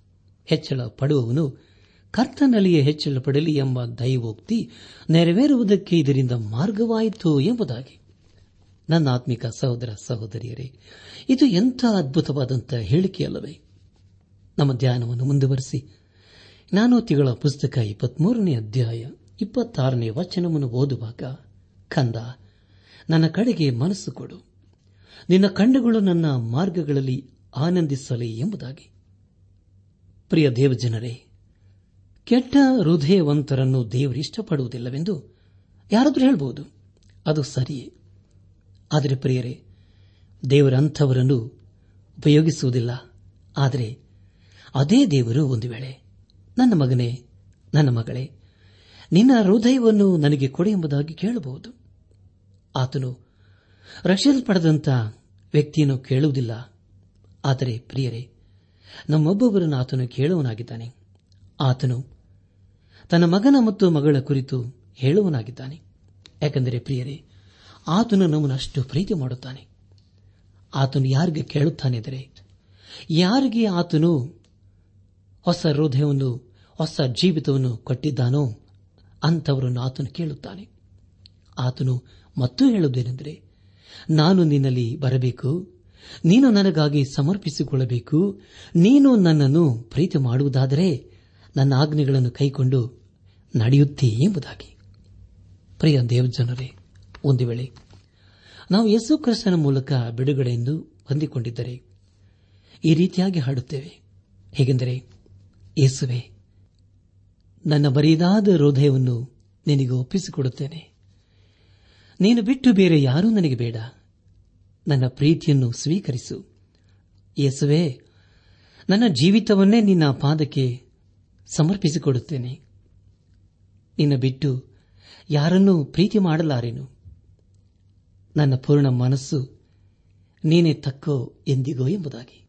ಹೆಚ್ಚಳ ಪಡುವವನು ಕರ್ತನಲ್ಲಿಯೇ ಹೆಚ್ಚಳ ಪಡಲಿ ಎಂಬ ದೈವೋಕ್ತಿ ನೆರವೇರುವುದಕ್ಕೆ ಇದರಿಂದ ಮಾರ್ಗವಾಯಿತು ಎಂಬುದಾಗಿ. ನನ್ನ ಆತ್ಮಿಕ ಸಹೋದರ ಸಹೋದರಿಯರೇ, ಇದು ಎಂಥ ಅದ್ಭುತವಾದಂಥ ಹೇಳಿಕೆಯಲ್ಲವೇ ನಮ್ಮ ಧ್ಯಾನವನ್ನು ಮುಂದುವರೆಸಿ. ಜ್ಞಾನೋತಿಗಳ ಪುಸ್ತಕ ಇಪ್ಪತ್ಮೂರನೇ ಅಧ್ಯಾಯ ಇಪ್ಪತ್ತಾರನೇ ವಚನವನ್ನು ಓದುವಾಗ, ಕಂದ, ನನ್ನ ಕಡೆಗೆ ಮನಸ್ಸು ಕೊಡು. ನಿನ್ನ ಕಣ್ಣುಗಳು ನನ್ನ ಮಾರ್ಗಗಳಲ್ಲಿ ಆನಂದಿಸಲಿ ಎಂಬುದಾಗಿ. ಪ್ರಿಯ ದೇವಜನರೇ, ಕೆಟ್ಟ ಹೃದಯವಂತರನ್ನು ದೇವರು ಇಷ್ಟಪಡುವುದಿಲ್ಲವೆಂದು ಯಾರಾದರೂ ಹೇಳಬಹುದು ಅದು ಸರಿಯೇ. ಆದರೆ ಪ್ರಿಯರೇ, ದೇವರಂಥವರನ್ನು ಉಪಯೋಗಿಸುವುದಿಲ್ಲ. ಆದರೆ ಅದೇ ದೇವರು ಒಂದು ವೇಳೆ, ನನ್ನ ಮಗನೇ, ನನ್ನ ಮಗಳೇ, ನಿನ್ನ ಹೃದಯವನ್ನು ನನಗೆ ಕೊಡಿ ಎಂಬುದಾಗಿ ಕೇಳಬಹುದು. ಆತನು ರಕ್ಷಿಸಲ್ಪಡದಂತ ವ್ಯಕ್ತಿಯನ್ನು ಕೇಳುವುದಿಲ್ಲ. ಆದರೆ ಪ್ರಿಯರೇ, ನಮ್ಮೊಬ್ಬೊಬ್ಬರನ್ನು ಆತನು ಕೇಳುವನಾಗಿದ್ದಾನೆ ಆತನು ತನ್ನ ಮಗನ ಮತ್ತು ಮಗಳ ಕುರಿತು ಹೇಳುವನಾಗಿದ್ದಾನೆ ಯಾಕೆಂದರೆ ಪ್ರಿಯರೇ, ಆತನು ನಮ್ಮನ್ನು ಪ್ರೀತಿ ಮಾಡುತ್ತಾನೆ. ಆತನು ಯಾರಿಗೆ ಕೇಳುತ್ತಾನೆಂದರೆ ಯಾರಿಗೆ ಆತನು ಹೊಸ ಹೃದಯವನ್ನು, ಹೊಸ ಜೀವಿತವನ್ನು ಕೊಟ್ಟಿದ್ದಾನೋ ಅಂಥವರನ್ನು ಆತನು ಕೇಳುತ್ತಾನೆ. ಆತನು ಮತ್ತೂ ಹೇಳುವುದೇನೆಂದರೆ, ನಾನು ನಿನ್ನಲ್ಲಿ ಬರಬೇಕು ನೀನು ನನಗಾಗಿ ಸಮರ್ಪಿಸಿಕೊಳ್ಳಬೇಕು. ನೀನು ನನ್ನನ್ನು ಪ್ರೀತಿ ಮಾಡುವುದಾದರೆ ನನ್ನ ಆಜ್ಞೆಗಳನ್ನು ಕೈಕೊಂಡು ನಡೆಯುತ್ತೀ ಎಂಬುದಾಗಿ. ಪ್ರಿಯ ದೇವಜನರೇ, ಒಂದು ವೇಳೆ ನಾವು ಯೇಸು ಕ್ರಿಸ್ತನ ಮೂಲಕ ಬಿಡುಗಡೆಯನ್ನು ಹೊಂದಿಕೊಂಡಿದ್ದರೆ ಈ ರೀತಿಯಾಗಿ ಹಾಡುತ್ತೇವೆ. ಹೇಗೆಂದರೆ, ಯೇಸುವೆ, ನನ್ನ ಬರಿದಾದ ಹೃದಯವನ್ನು ನಿನಗೆ ಒಪ್ಪಿಸಿಕೊಡುತ್ತೇನೆ. ನೀನು ಬಿಟ್ಟು ಬೇರೆ ಯಾರೂ ನನಗೆ ಬೇಡ. ನನ್ನ ಪ್ರೀತಿಯನ್ನು ಸ್ವೀಕರಿಸು. ಯೇಸುವೆ, ನನ್ನ ಜೀವಿತವನ್ನೇ ನಿನ್ನ ಪಾದಕ್ಕೆ ಸಮರ್ಪಿಸಿಕೊಡುತ್ತೇನೆ. ನಿನ್ನ ಬಿಟ್ಟು ಯಾರನ್ನೂ ಪ್ರೀತಿ ಮಾಡಲಾರೆನು? ನನ್ನ ಪೂರ್ಣ ಮನಸ್ಸು ನೀನೇ ತಕ್ಕೋ ಎಂದಿಗೋ ಎಂಬುದಾಗಿ.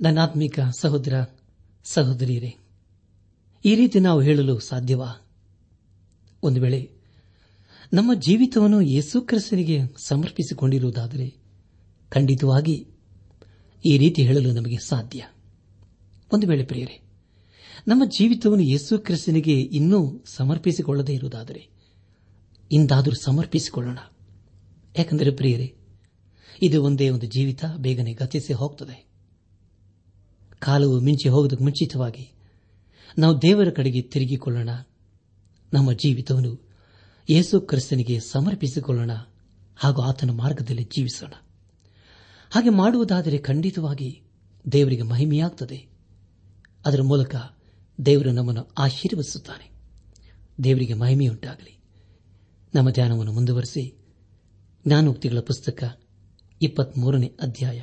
ನನ್ನಾತ್ಮಿಕ ಸಹೋದರ, ಸಹೋದರಿಯರೇ, ಈ ರೀತಿ ನಾವು ಹೇಳಲು ಸಾಧ್ಯವಾ? ಒಂದು ವೇಳೆ ನಮ್ಮ ಜೀವಿತವನ್ನು ಯೇಸುಕ್ರಿಸ್ತನಿಗೆ ಸಮರ್ಪಿಸಿಕೊಂಡಿರುವುದಾದರೆ ಖಂಡಿತವಾಗಿ ಈ ರೀತಿ ಹೇಳಲು ನಮಗೆ ಸಾಧ್ಯ. ಒಂದು ವೇಳೆ ಪ್ರಿಯರೇ, ನಮ್ಮ ಜೀವಿತವನ್ನು ಯೇಸು ಕ್ರಿಸ್ತನಿಗೆ ಇನ್ನೂ ಸಮರ್ಪಿಸಿಕೊಳ್ಳದೇ ಇರುವುದಾದರೆ ಇಂದಾದರೂ ಸಮರ್ಪಿಸಿಕೊಳ್ಳೋಣ. ಯಾಕೆಂದರೆ ಪ್ರಿಯರೇ, ಇದು ಒಂದೇ ಒಂದು ಜೀವಿತ ಬೇಗನೆ ಗತಿಸಿ ಹೋಗ್ತದೆ. ಕಾಲವು ಮಿಂಚಿ ಹೋಗುವುದಕ್ಕೆ ಮುಂಚಿತವಾಗಿ ನಾವು ದೇವರ ಕಡೆಗೆ ತಿರುಗಿಕೊಳ್ಳೋಣ. ನಮ್ಮ ಜೀವಿತವನ್ನು ಯೇಸು ಕ್ರಿಸ್ತನಿಗೆ ಸಮರ್ಪಿಸಿಕೊಳ್ಳೋಣ ಹಾಗೂ ಆತನ ಮಾರ್ಗದಲ್ಲಿ ಜೀವಿಸೋಣ. ಹಾಗೆ ಮಾಡುವುದಾದರೆ ಖಂಡಿತವಾಗಿ ದೇವರಿಗೆ ಮಹಿಮೆಯಾಗುತ್ತದೆ ಅದರ ಮೂಲಕ ದೇವರು ನಮ್ಮನ್ನು ಆಶೀರ್ವದಿಸುತ್ತಾನೆ. ದೇವರಿಗೆ ಮಹಿಮೆಯುಂಟಾಗಲಿ. ನಮ್ಮ ಧ್ಯಾನವನ್ನು ಮುಂದುವರೆಸಿ ಜ್ಞಾನೋಕ್ತಿಗಳ ಪುಸ್ತಕ ಇಪ್ಪತ್ಮೂರನೇ ಅಧ್ಯಾಯ.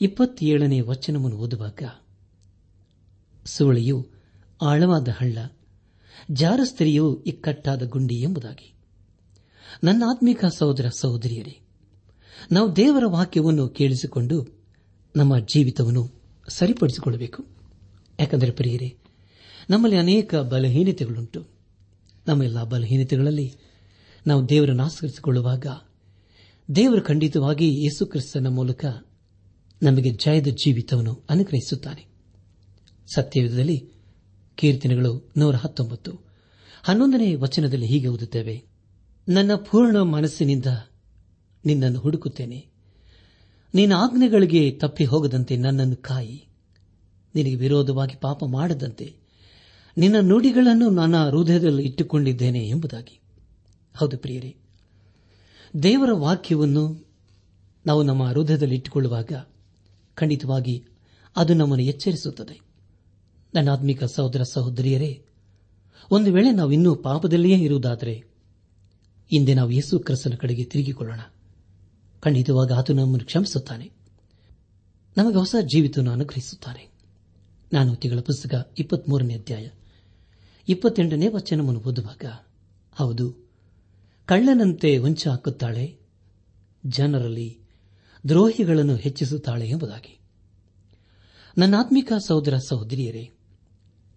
ಇಪ್ಪತ್ತೇಳನೇ ವಚನವನ್ನು ಓದುವಾಗ ಸುವಳಿಯು ಆಳವಾದ ಹಳ್ಳ ಜಾರಸ್ತ್ರೀಯು ಇಕ್ಕಟ್ಟಾದ ಗುಂಡಿ ಎಂಬುದಾಗಿ. ನನ್ನ ಆತ್ಮಿಕ ಸಹೋದರ ಸಹೋದರಿಯರೇ, ನಾವು ದೇವರ ವಾಕ್ಯವನ್ನು ಕೇಳಿಸಿಕೊಂಡು ನಮ್ಮ ಜೀವಿತವನ್ನು ಸರಿಪಡಿಸಿಕೊಳ್ಳಬೇಕು. ಯಾಕಂದರೆ ಪ್ರಿಯರೇ, ನಮ್ಮಲ್ಲಿ ಅನೇಕ ಬಲಹೀನತೆಗಳುಂಟು. ನಮ್ಮೆಲ್ಲ ಬಲಹೀನತೆಗಳಲ್ಲಿ ನಾವು ದೇವರನ್ನು ಆಸ್ಕರಿಸಿಕೊಳ್ಳುವಾಗ ದೇವರು ಖಂಡಿತವಾಗಿ ಯೇಸು ಕ್ರಿಸ್ತನ ಮೂಲಕ ನಮಗೆ ಜಯದ ಜೀವಿತವನ್ನು ಅನುಗ್ರಹಿಸುತ್ತಾನೆ. ಸತ್ಯಯುಗದಲ್ಲಿ ಕೀರ್ತನೆಗಳು ನೂರ ಹತ್ತೊಂಬತ್ತು. ಹನ್ನೊಂದನೇ ವಚನದಲ್ಲಿ ಹೀಗೆ ಓದುತ್ತೇವೆ. ನನ್ನ ಪೂರ್ಣ ಮನಸ್ಸಿನಿಂದ ನಿನ್ನನ್ನು ಹುಡುಕುತ್ತೇನೆ. ನಿನ್ನ ಆಜ್ಞೆಗಳಿಗೆ ತಪ್ಪಿ ಹೋಗದಂತೆ ನನ್ನನ್ನು ಕಾಯಿ. ನಿನಗೆ ವಿರೋಧವಾಗಿ ಪಾಪ ಮಾಡದಂತೆ ನಿನ್ನ ನುಡಿಗಳನ್ನು ನನ್ನ ಹೃದಯದಲ್ಲಿ ಇಟ್ಟುಕೊಂಡಿದ್ದೇನೆ ಎಂಬುದಾಗಿ. ಹೌದು ಪ್ರಿಯರೇ, ದೇವರ ವಾಕ್ಯವನ್ನು ನಾವು ನಮ್ಮ ಹೃದಯದಲ್ಲಿ ಇಟ್ಟುಕೊಳ್ಳುವಾಗ ಖಂಡಿತವಾಗಿ ಅದು ನಮ್ಮನ್ನು ಎಚ್ಚರಿಸುತ್ತದೆ. ನನ್ನ ಆತ್ಮಿಕ ಸಹೋದರ ಸಹೋದರಿಯರೇ, ಒಂದು ವೇಳೆ ನಾವು ಇನ್ನೂ ಪಾಪದಲ್ಲಿಯೇ ಇರುವುದಾದರೆ, ಹಿಂದೆ ನಾವು ಯೇಸು ಕ್ರಿಸ್ತನ ಕಡೆಗೆ ತಿರುಗಿಕೊಳ್ಳೋಣ. ಖಂಡಿತವಾಗಿ ಆತು ನಮ್ಮನ್ನು ಕ್ಷಮಿಸುತ್ತಾನೆ. ನಮಗೆ ಹೊಸ ಜೀವಿತವನ್ನು ಅನುಗ್ರಹಿಸುತ್ತಾನೆ. ನಾನು ತಿಂಗಳ ಪುಸ್ತಕ ಇಪ್ಪತ್ಮೂರನೇ ಅಧ್ಯಾಯ ಇಪ್ಪತ್ತೆಂಟನೇ ವಚನವನ್ನು ಓದುವಾಗ, ಹೌದು, ಕಳ್ಳನಂತೆ ಹೊಂಚ ಹಾಕುತ್ತಾಳೆ, ಜನರಲ್ಲಿ ದ್ರೋಹಿಗಳನ್ನು ಹೆಚ್ಚಿಸುತ್ತಾಳೆ ಎಂಬುದಾಗಿ. ನನ್ನ ಆತ್ಮಿಕ ಸಹೋದರ ಸಹೋದರಿಯರೇ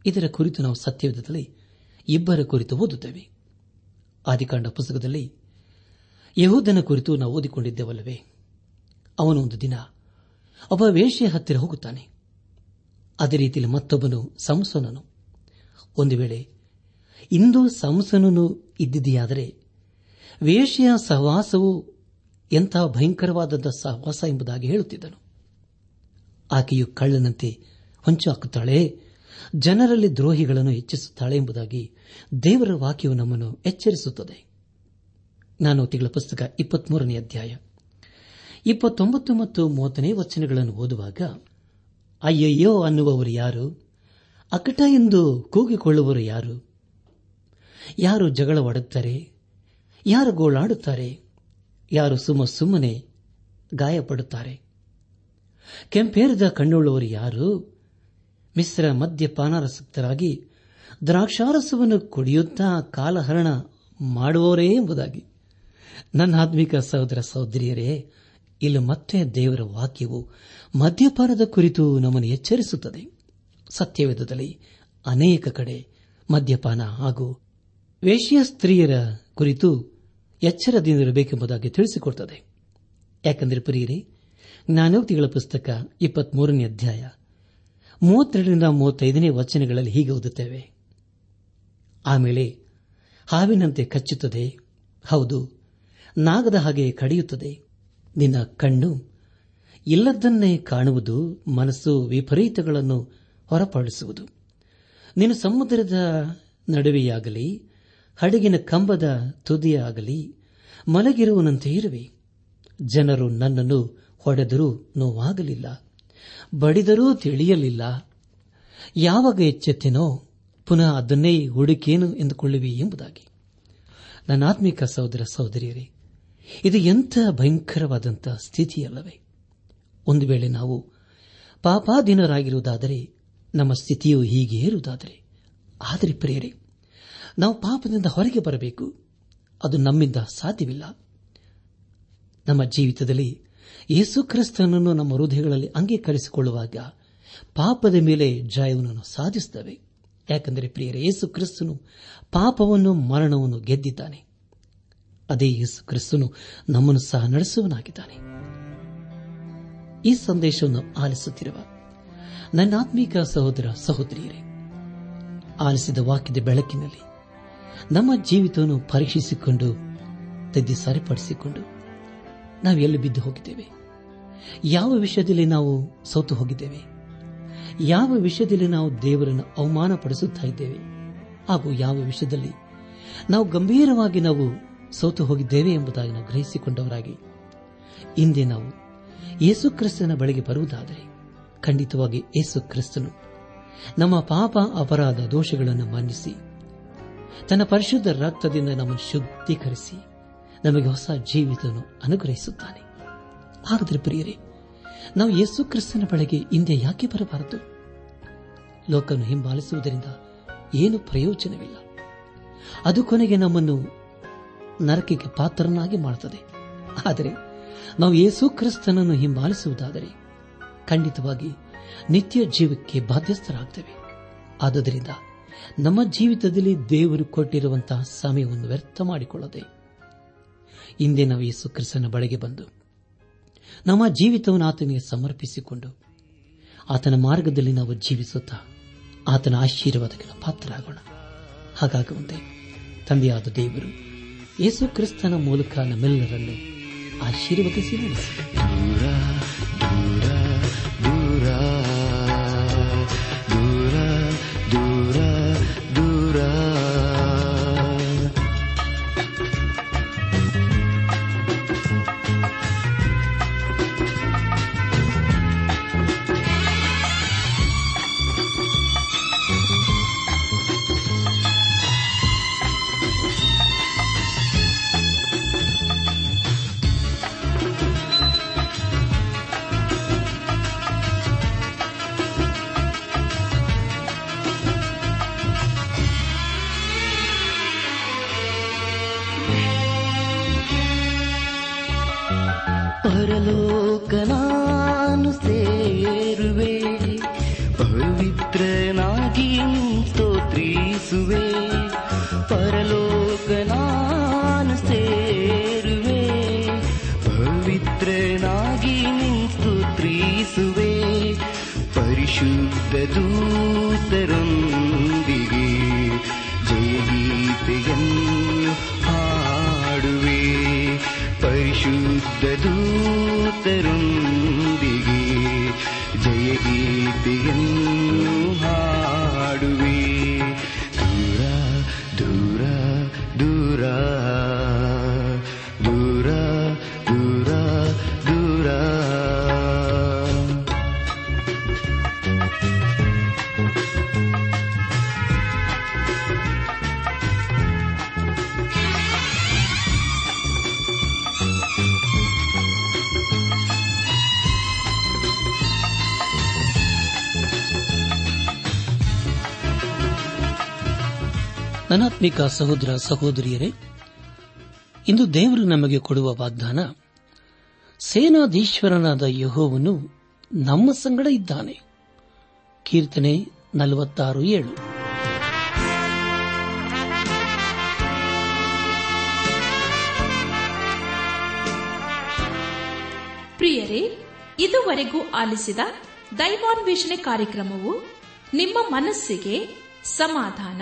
ಇದರ ಕುರಿತು ನಾವು ಸತ್ಯವಿಧದಲ್ಲಿ ಇಬ್ಬರ ಕುರಿತು ಓದುತ್ತೇವೆ. ಆದಿಕಾಂಡ ಪುಸ್ತಕದಲ್ಲಿ ಯಹೂದನ ಕುರಿತು ನಾವು ಓದಿಕೊಂಡಿದ್ದೇವಲ್ಲವೇ? ಅವನು ಒಂದು ದಿನ ಒಬ್ಬ ವೇಷೆಯ ಹತ್ತಿರ ಹೋಗುತ್ತಾನೆ. ಅದೇ ರೀತಿಯಲ್ಲಿ ಮತ್ತೊಬ್ಬನು ಸಂಸನನು ಒಂದು ವೇಳೆ, ಇಂದು ಸಂಸನನು ಇದ್ದಿದೆಯಾದರೆ ವೇಷೆಯ ಸಹವಾಸವು ಎಂತಹ ಭಯಂಕರವಾದಂತಹ ಸಹವಾಸ ಎಂಬುದಾಗಿ ಹೇಳುತ್ತಿದ್ದನು. ಆಕೆಯು ಕಳ್ಳನಂತೆ ಹೊಂಚು ಹಾಕುತ್ತಾಳೆ. ಜನರಲ್ಲಿ ದ್ರೋಹಿಗಳನ್ನು ಹೆಚ್ಚಿಸುತ್ತಾಳೆ ಎಂಬುದಾಗಿ ದೇವರ ವಾಕ್ಯವು ನಮ್ಮನ್ನು ಎಚ್ಚರಿಸುತ್ತದೆ. ನಾನು ತಿಂಗಳ ಪುಸ್ತಕ ಇಪ್ಪತ್ಮೂರನೇ ಅಧ್ಯಾಯ ಇಪ್ಪತ್ತೊಂಬತ್ತು ಮತ್ತು ಮೂವತ್ತನೇ ವಚನಗಳನ್ನು ಓದುವಾಗ, ಅಯ್ಯಯ್ಯೋ ಅನ್ನುವವರು ಯಾರು? ಅಕಟ ಎಂದು ಕೂಗಿಕೊಳ್ಳುವರು ಯಾರು? ಯಾರು ಜಗಳವಾಡುತ್ತಾರೆ? ಯಾರು ಗೋಳಾಡುತ್ತಾರೆ? ಯಾರು ಸುಮ್ಮ ಸುಮ್ಮನೆ ಗಾಯಪಡುತ್ತಾರೆ? ಕೆಂಪೇರದ ಕಣ್ಣುಳ್ಳವರು ಯಾರು? ಮಿಶ್ರ ಮದ್ಯಪಾನಾರಸಕ್ತರಾಗಿ ದ್ರಾಕ್ಷಾರಸವನ್ನು ಕುಡಿಯುತ್ತಾ ಕಾಲಹರಣ ಮಾಡುವವರೇ ಎಂಬುದಾಗಿ. ನನ್ನ ಆತ್ಮಿಕ ಸಹೋದರ ಸಹೋದರಿಯರೇ, ಇಲ್ಲಿ ಮತ್ತೆ ದೇವರ ವಾಕ್ಯವು ಮದ್ಯಪಾನದ ಕುರಿತು ನಮ್ಮನ್ನು ಎಚ್ಚರಿಸುತ್ತದೆ. ಸತ್ಯವೇಧದಲ್ಲಿ ಅನೇಕ ಕಡೆ ಮದ್ಯಪಾನ ಹಾಗೂ ವೇಶ್ಯ ಸ್ತ್ರೀಯರ ಕುರಿತು ಎಚ್ಚರದಿಂದಿರಬೇಕೆಂಬುದಾಗಿ ತಿಳಿಸಿಕೊಡುತ್ತದೆ ಯಾಕೆಂದರೆ ಪ್ರಿಯರೇ, ಜ್ಞಾನೋಕ್ತಿಗಳ ಪುಸ್ತಕ ಇಪ್ಪತ್ಮೂರನೇ ಅಧ್ಯಾಯ ಮೂವತ್ತೆರಡರಿಂದ ಮೂವತ್ತೈದನೇ ವಚನಗಳಲ್ಲಿ ಹೀಗೆ ಓದುತ್ತೇವೆ. ಆಮೇಲೆ ಹಾವಿನಂತೆ ಕಚ್ಚುತ್ತದೆ. ಹೌದು, ನಾಗದ ಹಾಗೆ ಕಡಿಯುತ್ತದೆ. ನಿನ್ನ ಕಣ್ಣು ಇಲ್ಲದನ್ನೇ ಕಾಣುವುದು, ಮನಸ್ಸು ವಿಪರೀತಗಳನ್ನು ಹೊರಪಡಿಸುವುದು. ನಿನ್ನ ಸಮುದ್ರದ ನಡುವೆಯಾಗಲಿ, ಹಡಗಿನ ಕಂಬದ ತುದಿಯಾಗಲಿ, ಮಲಗಿರುವನಂತೆ ಇರುವೆ. ಜನರು ನನ್ನನ್ನು ಹೊಡೆದರೂ ನೋವಾಗಲಿಲ್ಲ. ಬಡಿದರೂ ತಿಳಿಯಲಿಲ್ಲ. ಯಾವಾಗ ಎಚ್ಚೆತ್ತೇನೋ ಪುನಃ ಅದನ್ನೇ ಹುಡುಕೇನು ಎಂದುಕೊಳ್ಳುವಿ ಎಂಬುದಾಗಿ. ನನ್ನ ಆತ್ಮಿಕ ಸಹೋದರ ಸಹೋದರಿಯರೇ, ಇದು ಎಂಥ ಭಯಂಕರವಾದಂಥ ಸ್ಥಿತಿಯಲ್ಲವೇ. ಒಂದು ವೇಳೆ ನಾವು ಪಾಪಾಧೀನರಾಗಿರುವುದಾದರೆ ನಮ್ಮ ಸ್ಥಿತಿಯು ಹೀಗೆ ಇರುವುದಾದರೆ, ಆದರೆ ಪ್ರೇರೆ ನಾವು ಪಾಪದಿಂದ ಹೊರಗೆ ಬರಬೇಕು. ಅದು ನಮ್ಮಿಂದ ಸಾಧ್ಯವಿಲ್ಲ. ನಮ್ಮ ಜೀವಿತದಲ್ಲಿ ಯೇಸು ಕ್ರಿಸ್ತನನ್ನು ನಮ್ಮ ಹೃದಯಗಳಲ್ಲಿ ಅಂಗೀಕರಿಸಿಕೊಳ್ಳುವಾಗ ಪಾಪದ ಮೇಲೆ ಜಯವನ್ನು ಸಾಧಿಸುತ್ತವೆ. ಯಾಕೆಂದರೆ ಪ್ರಿಯರ, ಯೇಸು ಕ್ರಿಸ್ತನು ಪಾಪವನ್ನು, ಮರಣವನ್ನು ಗೆದ್ದಿದ್ದಾನೆ. ಅದೇ ಯೇಸು ಕ್ರಿಸ್ತನು ನಮ್ಮನ್ನು ಸಹ ನಡೆಸುವನಾಗಿದ್ದಾನೆ ಈ ಸಂದೇಶವನ್ನು ಆಲಿಸುತ್ತಿರುವ ನನ್ನ ಆತ್ಮೀಕ ಸಹೋದರ ಸಹೋದರಿಯರೇ, ಆಲಿಸಿದ ವಾಕ್ಯದ ಬೆಳಕಿನಲ್ಲಿ ನಮ್ಮ ಜೀವಿತವನ್ನು ಪರೀಕ್ಷಿಸಿಕೊಂಡು ತದ್ದಿ ಸರಿಪಡಿಸಿಕೊಂಡು ನಾವು ಎಲ್ಲಿ ಬಿದ್ದು ಹೋಗಿದ್ದೇವೆ? ಯಾವ ವಿಷಯದಲ್ಲಿ ನಾವು ಸೋತು ಹೋಗಿದ್ದೇವೆ? ಯಾವ ವಿಷಯದಲ್ಲಿ ನಾವು ದೇವರನ್ನು ಅವಮಾನಪಡಿಸುತ್ತಾ ಇದ್ದೇವೆ? ಹಾಗೂ ಯಾವ ವಿಷಯದಲ್ಲಿ ನಾವು ಗಂಭೀರವಾಗಿ ನಾವು ಸೋತು ಹೋಗಿದ್ದೇವೆ ಎಂಬುದಾಗಿ ನಾವು ಗ್ರಹಿಸಿಕೊಂಡವರಾಗಿ ಹಿಂದೆ ನಾವು ಯೇಸು ಕ್ರಿಸ್ತನ ಬಳಿಗೆ ಬರುವುದಾದರೆ ಖಂಡಿತವಾಗಿ ಯೇಸು ಕ್ರಿಸ್ತನು ನಮ್ಮ ಪಾಪ ಅಪರಾಧ ದೋಷಗಳನ್ನು ಮನ್ನಿಸಿ, ತನ್ನ ಪರಿಶುದ್ಧ ರಕ್ತದಿಂದ ನಮ್ಮನ್ನು ಶುದ್ಧೀಕರಿಸಿ ನಮಗೆ ಹೊಸ ಜೀವಿತವನ್ನು ಅನುಗ್ರಹಿಸುತ್ತಾನೆ. ಹಾಗಾದರೆ ಪ್ರಿಯರೇ, ನಾವು ಯೇಸು ಕ್ರಿಸ್ತನ ಬಳಿಗೆ ಹಿಂದೆ ಯಾಕೆ ಬರಬಾರದು? ಲೋಕನ್ನು ಹಿಂಬಾಲಿಸುವುದರಿಂದ ಏನು ಪ್ರಯೋಜನವಿಲ್ಲ. ಅದು ಕೊನೆಗೆ ನಮ್ಮನ್ನು ನರಕಕ್ಕೆ ಪಾತ್ರನಾಗಿ ಮಾಡುತ್ತದೆ. ಆದರೆ ನಾವು ಯೇಸು ಕ್ರಿಸ್ತನನ್ನು ಹಿಂಬಾಲಿಸುವುದಾದರೆ ಖಂಡಿತವಾಗಿ ನಿತ್ಯ ಜೀವಕ್ಕೆ ಬಾಧ್ಯಸ್ಥರಾಗ್ತೇವೆ. ಆದುದರಿಂದ ನಮ್ಮ ಜೀವಿತದಲ್ಲಿ ದೇವರು ಕೊಟ್ಟಿರುವಂತಹ ಸಮಯವನ್ನು ವ್ಯರ್ಥ ಮಾಡಿಕೊಳ್ಳದೆ ಹಿಂದೆ ನಾವು ಯೇಸು ಕ್ರಿಸ್ತನ ಬಳಿಗೆ ಬಂದು ನಮ್ಮ ಜೀವಿತವನ್ನು ಆತನಿಗೆ ಸಮರ್ಪಿಸಿಕೊಂಡು ಆತನ ಮಾರ್ಗದಲ್ಲಿ ನಾವು ಜೀವಿಸುತ್ತಾ ಆತನ ಆಶೀರ್ವಾದಕ್ಕೆ ಪಾತ್ರರಾಗೋಣ. ಹಾಗಾಗುವಂತೆ ತಂದೆಯಾದ ದೇವರು ಯೇಸು ಕ್ರಿಸ್ತನ ಮೂಲಕ ನಮ್ಮೆಲ್ಲರನ್ನು ಆಶೀರ್ವದಿಸಿ ನಡೆಸಿ. ಪವಿತ್ರನಾಗಿ ತ್ರೀಸುವೆ. ಪರಿಶುದ್ಧ ದೂತರೊಂದಿಗೆ ಜಯಗೀತೆಯನ್ನು ಹಾಡುವೆ. ಪರಿಶುದ್ಧ ದೂತರೊಂದಿಗೆ ಜಯಗೀತೆಯನ್ನು ನನಾತ್ಮಿಕ ಸಹೋದರ ಸಹೋದರಿಯರೇ, ಇಂದು ದೇವರು ನಮಗೆ ಕೊಡುವ ವಾಗ್ದಾನ, ಸೇನಾಧೀಶ್ವರನಾದ ಯಹೋವನು ನಮ್ಮ ಸಂಗಡ ಇದ್ದಾನೆ. ಕೀರ್ತನೆ ನಲವತ್ತಾರು ಏಳು. ಪ್ರಿಯರೇ, ಇದುವರೆಗೂ ಆಲಿಸಿದ ದೈವಾನ್ವೇಷಣೆ ಕಾರ್ಯಕ್ರಮವು ನಿಮ್ಮ ಮನಸ್ಸಿಗೆ ಸಮಾಧಾನ